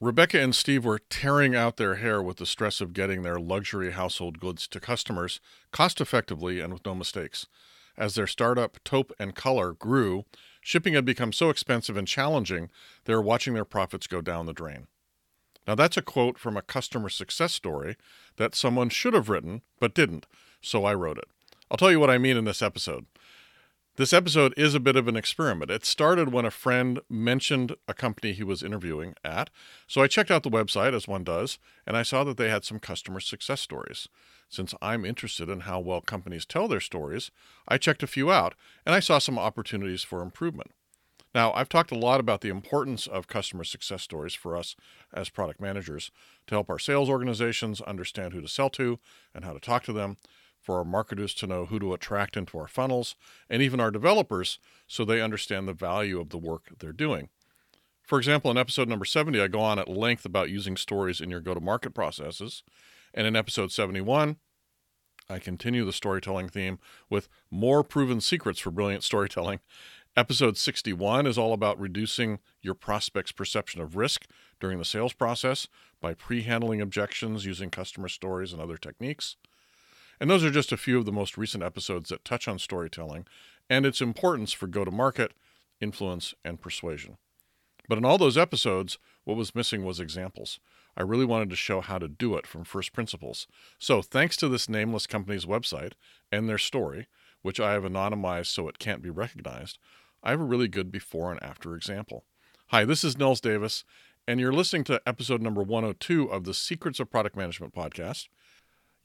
Rebecca and Steve were tearing out their hair with the stress of getting their luxury household goods to customers cost effectively and with no mistakes. As their startup Taupe and Color grew, shipping had become so expensive and challenging, they were watching their profits go down the drain. Now, that's a quote from a customer success story that someone should have written but didn't, so I wrote it. I'll tell you what I mean in this episode. This episode is a bit of an experiment. It started when a friend mentioned a company he was interviewing at. So I checked out the website, as one does, and I saw that they had some customer success stories. Since I'm interested in how well companies tell their stories, I checked a few out and I saw some opportunities for improvement. Now, I've talked a lot about the importance of customer success stories for us as product managers to help our sales organizations understand who to sell to and how to talk to them for our marketers to know who to attract into our funnels, and even our developers so they understand the value of the work they're doing. For example, in episode number 70, I go on at length about using stories in your go to market processes. And in episode 71, I continue the storytelling theme with more proven secrets for brilliant storytelling. Episode 61 is all about reducing your prospect's perception of risk during the sales process by pre handling objections using customer stories and other techniques. And those are just a few of the most recent episodes that touch on storytelling and its importance for go to market, influence, and persuasion. But in all those episodes, what was missing was examples. I really wanted to show how to do it from first principles. So, thanks to this nameless company's website and their story, which I have anonymized so it can't be recognized, I have a really good before and after example. Hi, this is Nils Davis, and you're listening to episode number 102 of the Secrets of Product Management podcast.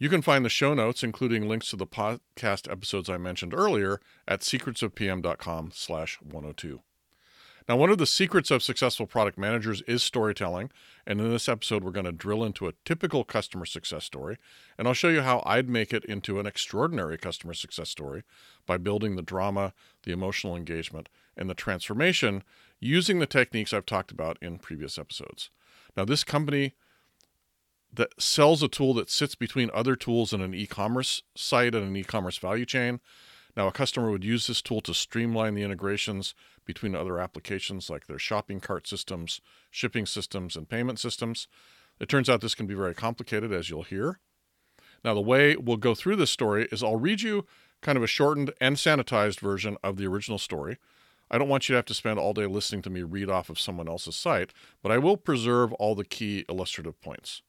You can find the show notes, including links to the podcast episodes I mentioned earlier, at secretsofpm.com slash 102. Now, one of the secrets of successful product managers is storytelling, and in this episode, we're going to drill into a typical customer success story, and I'll show you how I'd make it into an extraordinary customer success story by building the drama, the emotional engagement, and the transformation using the techniques I've talked about in previous episodes. Now, this company that sells a tool that sits between other tools in an e-commerce site and an e-commerce value chain. Now, a customer would use this tool to streamline the integrations between other applications like their shopping cart systems, shipping systems, and payment systems. It turns out this can be very complicated, as you'll hear. Now, the way we'll go through this story is I'll read you kind of a shortened and sanitized version of the original story. I don't want you to have to spend all day listening to me read off of someone else's site, but I will preserve all the key illustrative points.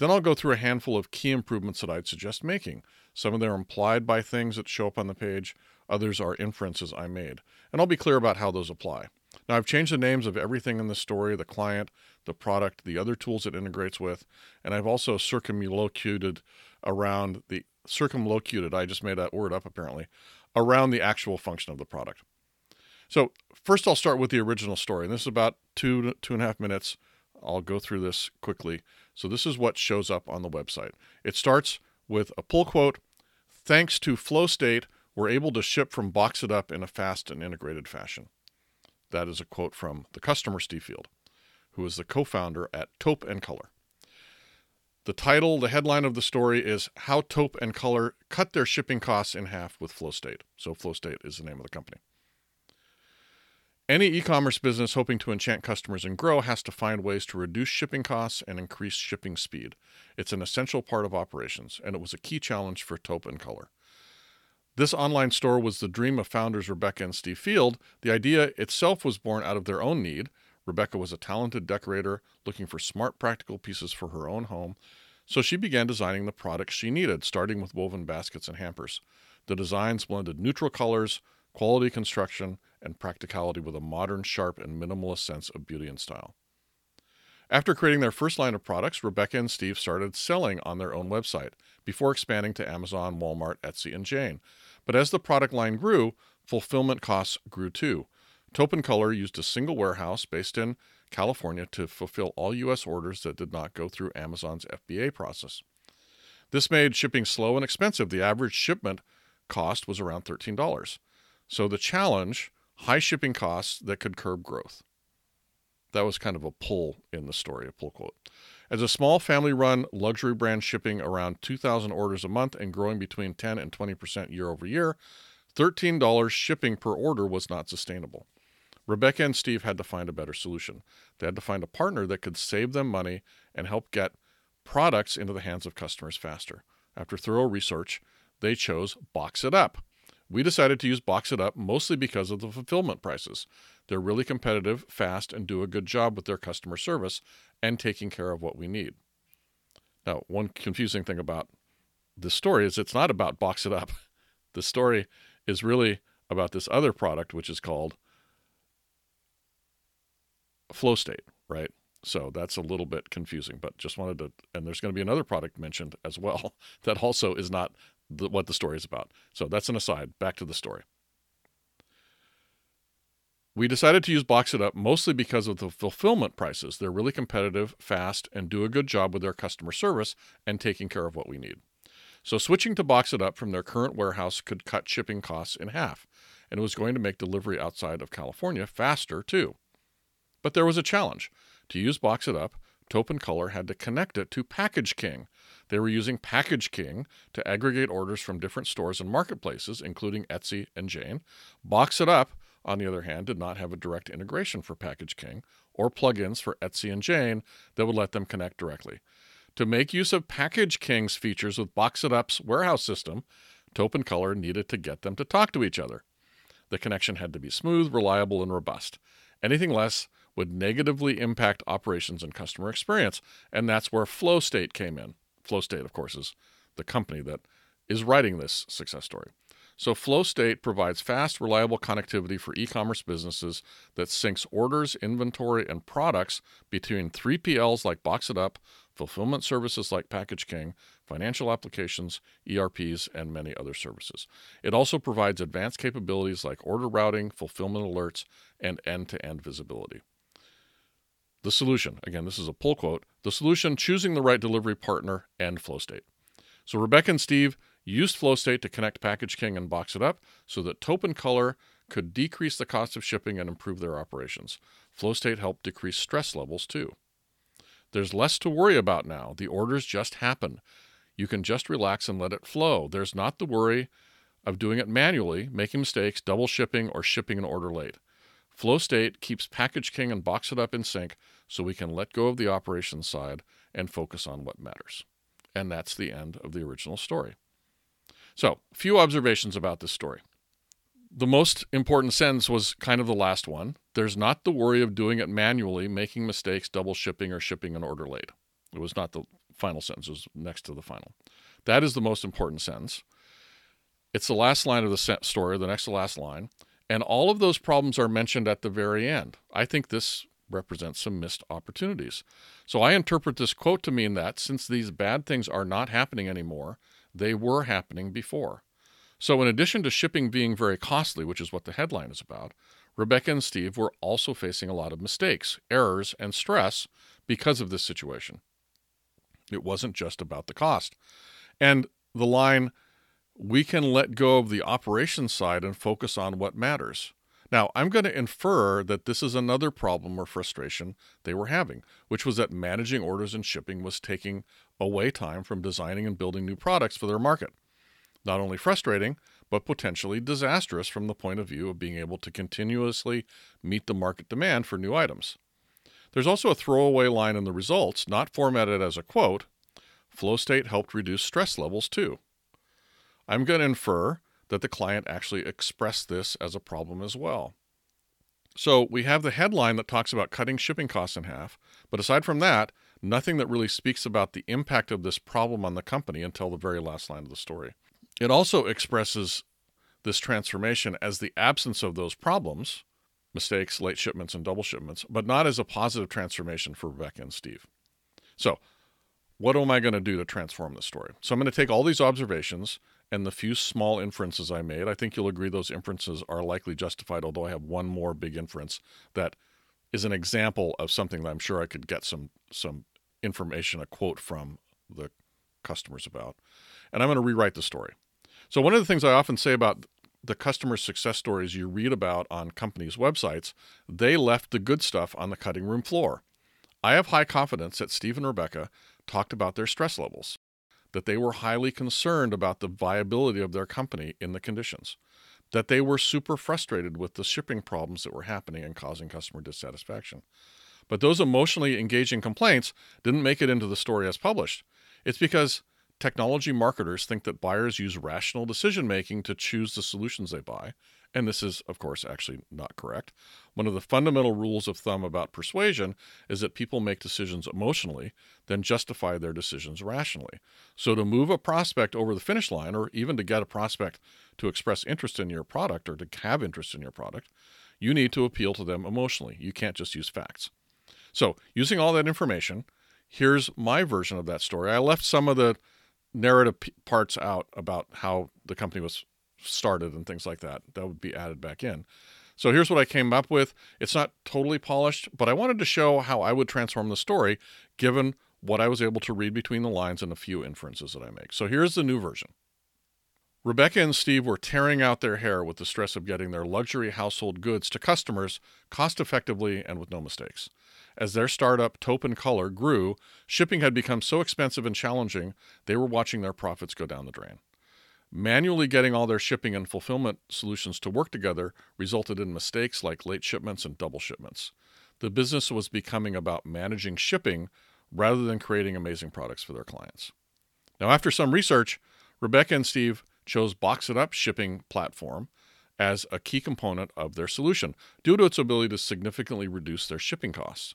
Then I'll go through a handful of key improvements that I'd suggest making. Some of them are implied by things that show up on the page, others are inferences I made. And I'll be clear about how those apply. Now, I've changed the names of everything in the story the client, the product, the other tools it integrates with, and I've also circumlocuted around the circumlocuted, I just made that word up apparently, around the actual function of the product. So, first I'll start with the original story, and this is about two, two and a half minutes. I'll go through this quickly. So this is what shows up on the website. It starts with a pull quote Thanks to FlowState, we're able to ship from Box It Up in a fast and integrated fashion. That is a quote from the customer, Steve Field, who is the co founder at Taupe and Color. The title, the headline of the story is How Taupe and Color Cut Their Shipping Costs in Half with FlowState. So, FlowState is the name of the company. Any e commerce business hoping to enchant customers and grow has to find ways to reduce shipping costs and increase shipping speed. It's an essential part of operations, and it was a key challenge for Taupe and Color. This online store was the dream of founders Rebecca and Steve Field. The idea itself was born out of their own need. Rebecca was a talented decorator looking for smart, practical pieces for her own home, so she began designing the products she needed, starting with woven baskets and hampers. The designs blended neutral colors, quality construction, and practicality with a modern, sharp, and minimalist sense of beauty and style. After creating their first line of products, Rebecca and Steve started selling on their own website before expanding to Amazon, Walmart, Etsy, and Jane. But as the product line grew, fulfillment costs grew too. Taupe Color used a single warehouse based in California to fulfill all U.S. orders that did not go through Amazon's FBA process. This made shipping slow and expensive. The average shipment cost was around $13. So the challenge high shipping costs that could curb growth. That was kind of a pull in the story, a pull quote. As a small family run luxury brand shipping around 2,000 orders a month and growing between 10 and 20% year over year, $13 shipping per order was not sustainable. Rebecca and Steve had to find a better solution. They had to find a partner that could save them money and help get products into the hands of customers faster. After thorough research, they chose Box It Up. We decided to use Box It Up mostly because of the fulfillment prices. They're really competitive, fast, and do a good job with their customer service and taking care of what we need. Now, one confusing thing about this story is it's not about Box It Up. The story is really about this other product, which is called Flow State, right? So that's a little bit confusing, but just wanted to, and there's going to be another product mentioned as well that also is not the, what the story is about. So that's an aside. Back to the story. We decided to use Box It Up mostly because of the fulfillment prices. They're really competitive, fast, and do a good job with their customer service and taking care of what we need. So switching to Box It Up from their current warehouse could cut shipping costs in half, and it was going to make delivery outside of California faster too. But there was a challenge. To use Box It Up, and Color had to connect it to Package King. They were using Package King to aggregate orders from different stores and marketplaces, including Etsy and Jane. Box It Up, on the other hand, did not have a direct integration for Package King or plugins for Etsy and Jane that would let them connect directly. To make use of Package King's features with Box It Up's warehouse system, Taupe and Color needed to get them to talk to each other. The connection had to be smooth, reliable, and robust. Anything less would negatively impact operations and customer experience. And that's where Flow State came in. Flow State, of course, is the company that is writing this success story. So, Flow State provides fast, reliable connectivity for e commerce businesses that syncs orders, inventory, and products between 3PLs like Box It Up, fulfillment services like Package King, financial applications, ERPs, and many other services. It also provides advanced capabilities like order routing, fulfillment alerts, and end to end visibility. The solution, again, this is a pull quote the solution choosing the right delivery partner and flow state. So Rebecca and Steve used flow state to connect Package King and box it up so that Taupe and Color could decrease the cost of shipping and improve their operations. Flow state helped decrease stress levels too. There's less to worry about now. The orders just happen. You can just relax and let it flow. There's not the worry of doing it manually, making mistakes, double shipping, or shipping an order late. Flow state keeps Package King and Box It Up in sync so we can let go of the operations side and focus on what matters. And that's the end of the original story. So, a few observations about this story. The most important sentence was kind of the last one. There's not the worry of doing it manually, making mistakes, double shipping, or shipping an order late. It was not the final sentence, it was next to the final. That is the most important sentence. It's the last line of the story, the next to last line. And all of those problems are mentioned at the very end. I think this represents some missed opportunities. So I interpret this quote to mean that since these bad things are not happening anymore, they were happening before. So, in addition to shipping being very costly, which is what the headline is about, Rebecca and Steve were also facing a lot of mistakes, errors, and stress because of this situation. It wasn't just about the cost. And the line, we can let go of the operations side and focus on what matters. Now, I'm going to infer that this is another problem or frustration they were having, which was that managing orders and shipping was taking away time from designing and building new products for their market. Not only frustrating, but potentially disastrous from the point of view of being able to continuously meet the market demand for new items. There's also a throwaway line in the results, not formatted as a quote. Flow state helped reduce stress levels too. I'm going to infer that the client actually expressed this as a problem as well. So we have the headline that talks about cutting shipping costs in half, but aside from that, nothing that really speaks about the impact of this problem on the company until the very last line of the story. It also expresses this transformation as the absence of those problems mistakes, late shipments, and double shipments, but not as a positive transformation for Rebecca and Steve. So, what am I going to do to transform this story? So, I'm going to take all these observations and the few small inferences I made, I think you'll agree those inferences are likely justified, although I have one more big inference that is an example of something that I'm sure I could get some some information, a quote from the customers about. And I'm going to rewrite the story. So one of the things I often say about the customer success stories you read about on companies' websites, they left the good stuff on the cutting room floor. I have high confidence that Steve and Rebecca talked about their stress levels that they were highly concerned about the viability of their company in the conditions. that they were super frustrated with the shipping problems that were happening and causing customer dissatisfaction. But those emotionally engaging complaints didn't make it into the story as published. It's because technology marketers think that buyers use rational decision making to choose the solutions they buy, and this is, of course, actually not correct. One of the fundamental rules of thumb about persuasion is that people make decisions emotionally, then justify their decisions rationally. So, to move a prospect over the finish line, or even to get a prospect to express interest in your product or to have interest in your product, you need to appeal to them emotionally. You can't just use facts. So, using all that information, here's my version of that story. I left some of the narrative parts out about how the company was started and things like that. That would be added back in. So here's what I came up with. It's not totally polished, but I wanted to show how I would transform the story given what I was able to read between the lines and a few inferences that I make. So here's the new version. Rebecca and Steve were tearing out their hair with the stress of getting their luxury household goods to customers cost effectively and with no mistakes. As their startup, Taupe and Color, grew, shipping had become so expensive and challenging, they were watching their profits go down the drain. Manually getting all their shipping and fulfillment solutions to work together resulted in mistakes like late shipments and double shipments. The business was becoming about managing shipping rather than creating amazing products for their clients. Now, after some research, Rebecca and Steve chose Box It Up shipping platform as a key component of their solution due to its ability to significantly reduce their shipping costs.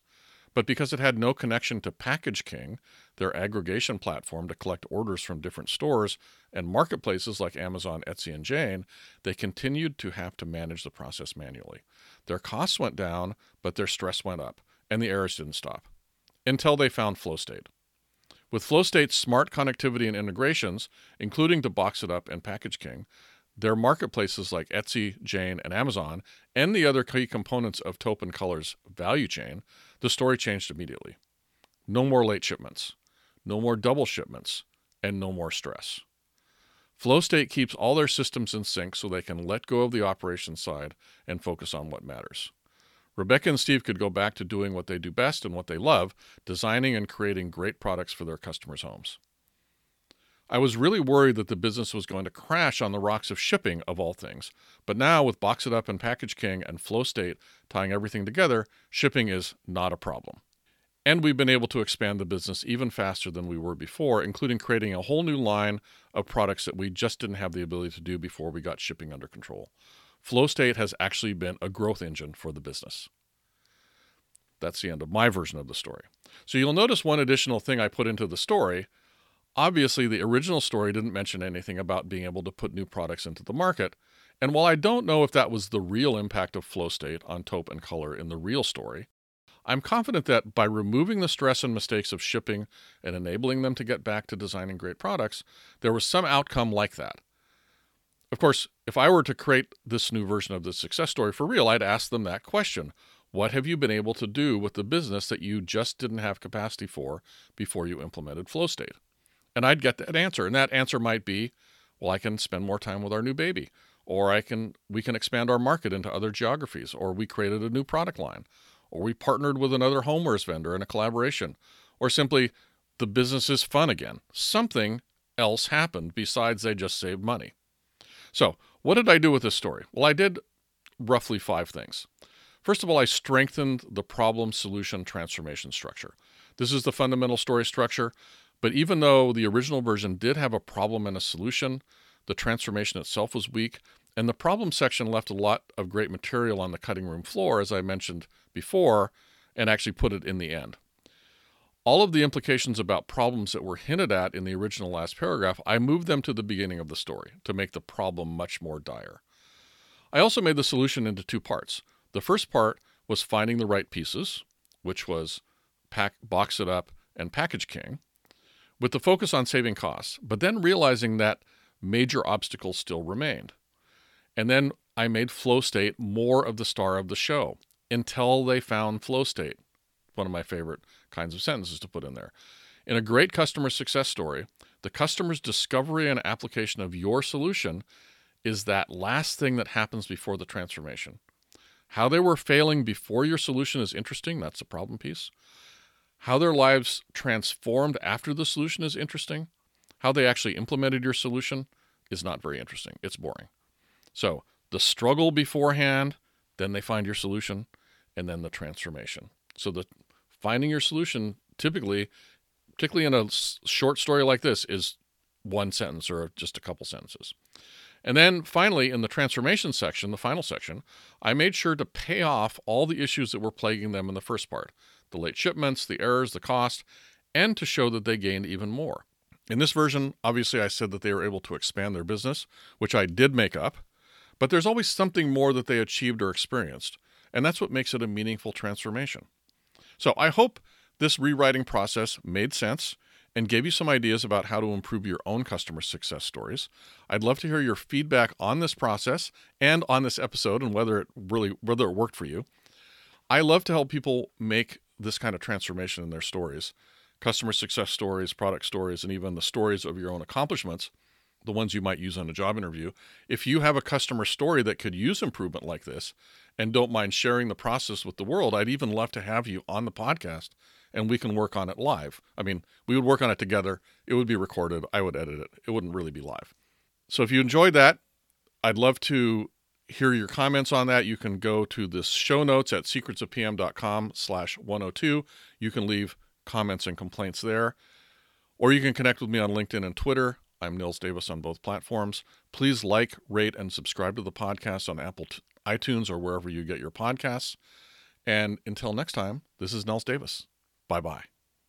But because it had no connection to Package King, their aggregation platform to collect orders from different stores and marketplaces like Amazon, Etsy, and Jane, they continued to have to manage the process manually. Their costs went down, but their stress went up, and the errors didn't stop until they found FlowState. With FlowState's smart connectivity and integrations, including to Box It Up and Package King, their marketplaces like Etsy, Jane, and Amazon, and the other key components of and Color's value chain, the story changed immediately. No more late shipments, no more double shipments, and no more stress. FlowState keeps all their systems in sync so they can let go of the operations side and focus on what matters. Rebecca and Steve could go back to doing what they do best and what they love, designing and creating great products for their customers' homes. I was really worried that the business was going to crash on the rocks of shipping, of all things. But now, with Box It Up and Package King and FlowState tying everything together, shipping is not a problem. And we've been able to expand the business even faster than we were before, including creating a whole new line of products that we just didn't have the ability to do before we got shipping under control. FlowState has actually been a growth engine for the business. That's the end of my version of the story. So you'll notice one additional thing I put into the story Obviously, the original story didn't mention anything about being able to put new products into the market. And while I don't know if that was the real impact of flow state on taupe and color in the real story, I'm confident that by removing the stress and mistakes of shipping and enabling them to get back to designing great products, there was some outcome like that. Of course, if I were to create this new version of the success story for real, I'd ask them that question What have you been able to do with the business that you just didn't have capacity for before you implemented flow state? And I'd get that answer. And that answer might be, well, I can spend more time with our new baby, or I can we can expand our market into other geographies, or we created a new product line, or we partnered with another homewares vendor in a collaboration, or simply the business is fun again. Something else happened besides they just saved money. So, what did I do with this story? Well, I did roughly five things. First of all, I strengthened the problem solution transformation structure. This is the fundamental story structure. But even though the original version did have a problem and a solution, the transformation itself was weak, and the problem section left a lot of great material on the cutting room floor, as I mentioned before, and actually put it in the end. All of the implications about problems that were hinted at in the original last paragraph, I moved them to the beginning of the story to make the problem much more dire. I also made the solution into two parts. The first part was finding the right pieces, which was pack, box it up, and package king with the focus on saving costs, but then realizing that major obstacles still remained. And then I made flow state more of the star of the show until they found flow state. One of my favorite kinds of sentences to put in there. In a great customer success story, the customer's discovery and application of your solution is that last thing that happens before the transformation. How they were failing before your solution is interesting, that's the problem piece. How their lives transformed after the solution is interesting. How they actually implemented your solution is not very interesting. It's boring. So, the struggle beforehand, then they find your solution, and then the transformation. So the finding your solution typically, particularly in a short story like this, is one sentence or just a couple sentences. And then finally, in the transformation section, the final section, I made sure to pay off all the issues that were plaguing them in the first part the late shipments, the errors, the cost, and to show that they gained even more. In this version, obviously, I said that they were able to expand their business, which I did make up, but there's always something more that they achieved or experienced, and that's what makes it a meaningful transformation. So I hope this rewriting process made sense and gave you some ideas about how to improve your own customer success stories. I'd love to hear your feedback on this process and on this episode and whether it really whether it worked for you. I love to help people make this kind of transformation in their stories. Customer success stories, product stories, and even the stories of your own accomplishments, the ones you might use on a job interview. If you have a customer story that could use improvement like this and don't mind sharing the process with the world, I'd even love to have you on the podcast and we can work on it live. I mean, we would work on it together. It would be recorded. I would edit it. It wouldn't really be live. So if you enjoyed that, I'd love to hear your comments on that. You can go to the show notes at secretsofpm.com slash 102. You can leave comments and complaints there. Or you can connect with me on LinkedIn and Twitter. I'm Nils Davis on both platforms. Please like, rate, and subscribe to the podcast on Apple t- iTunes or wherever you get your podcasts. And until next time, this is Nils Davis. Bye bye.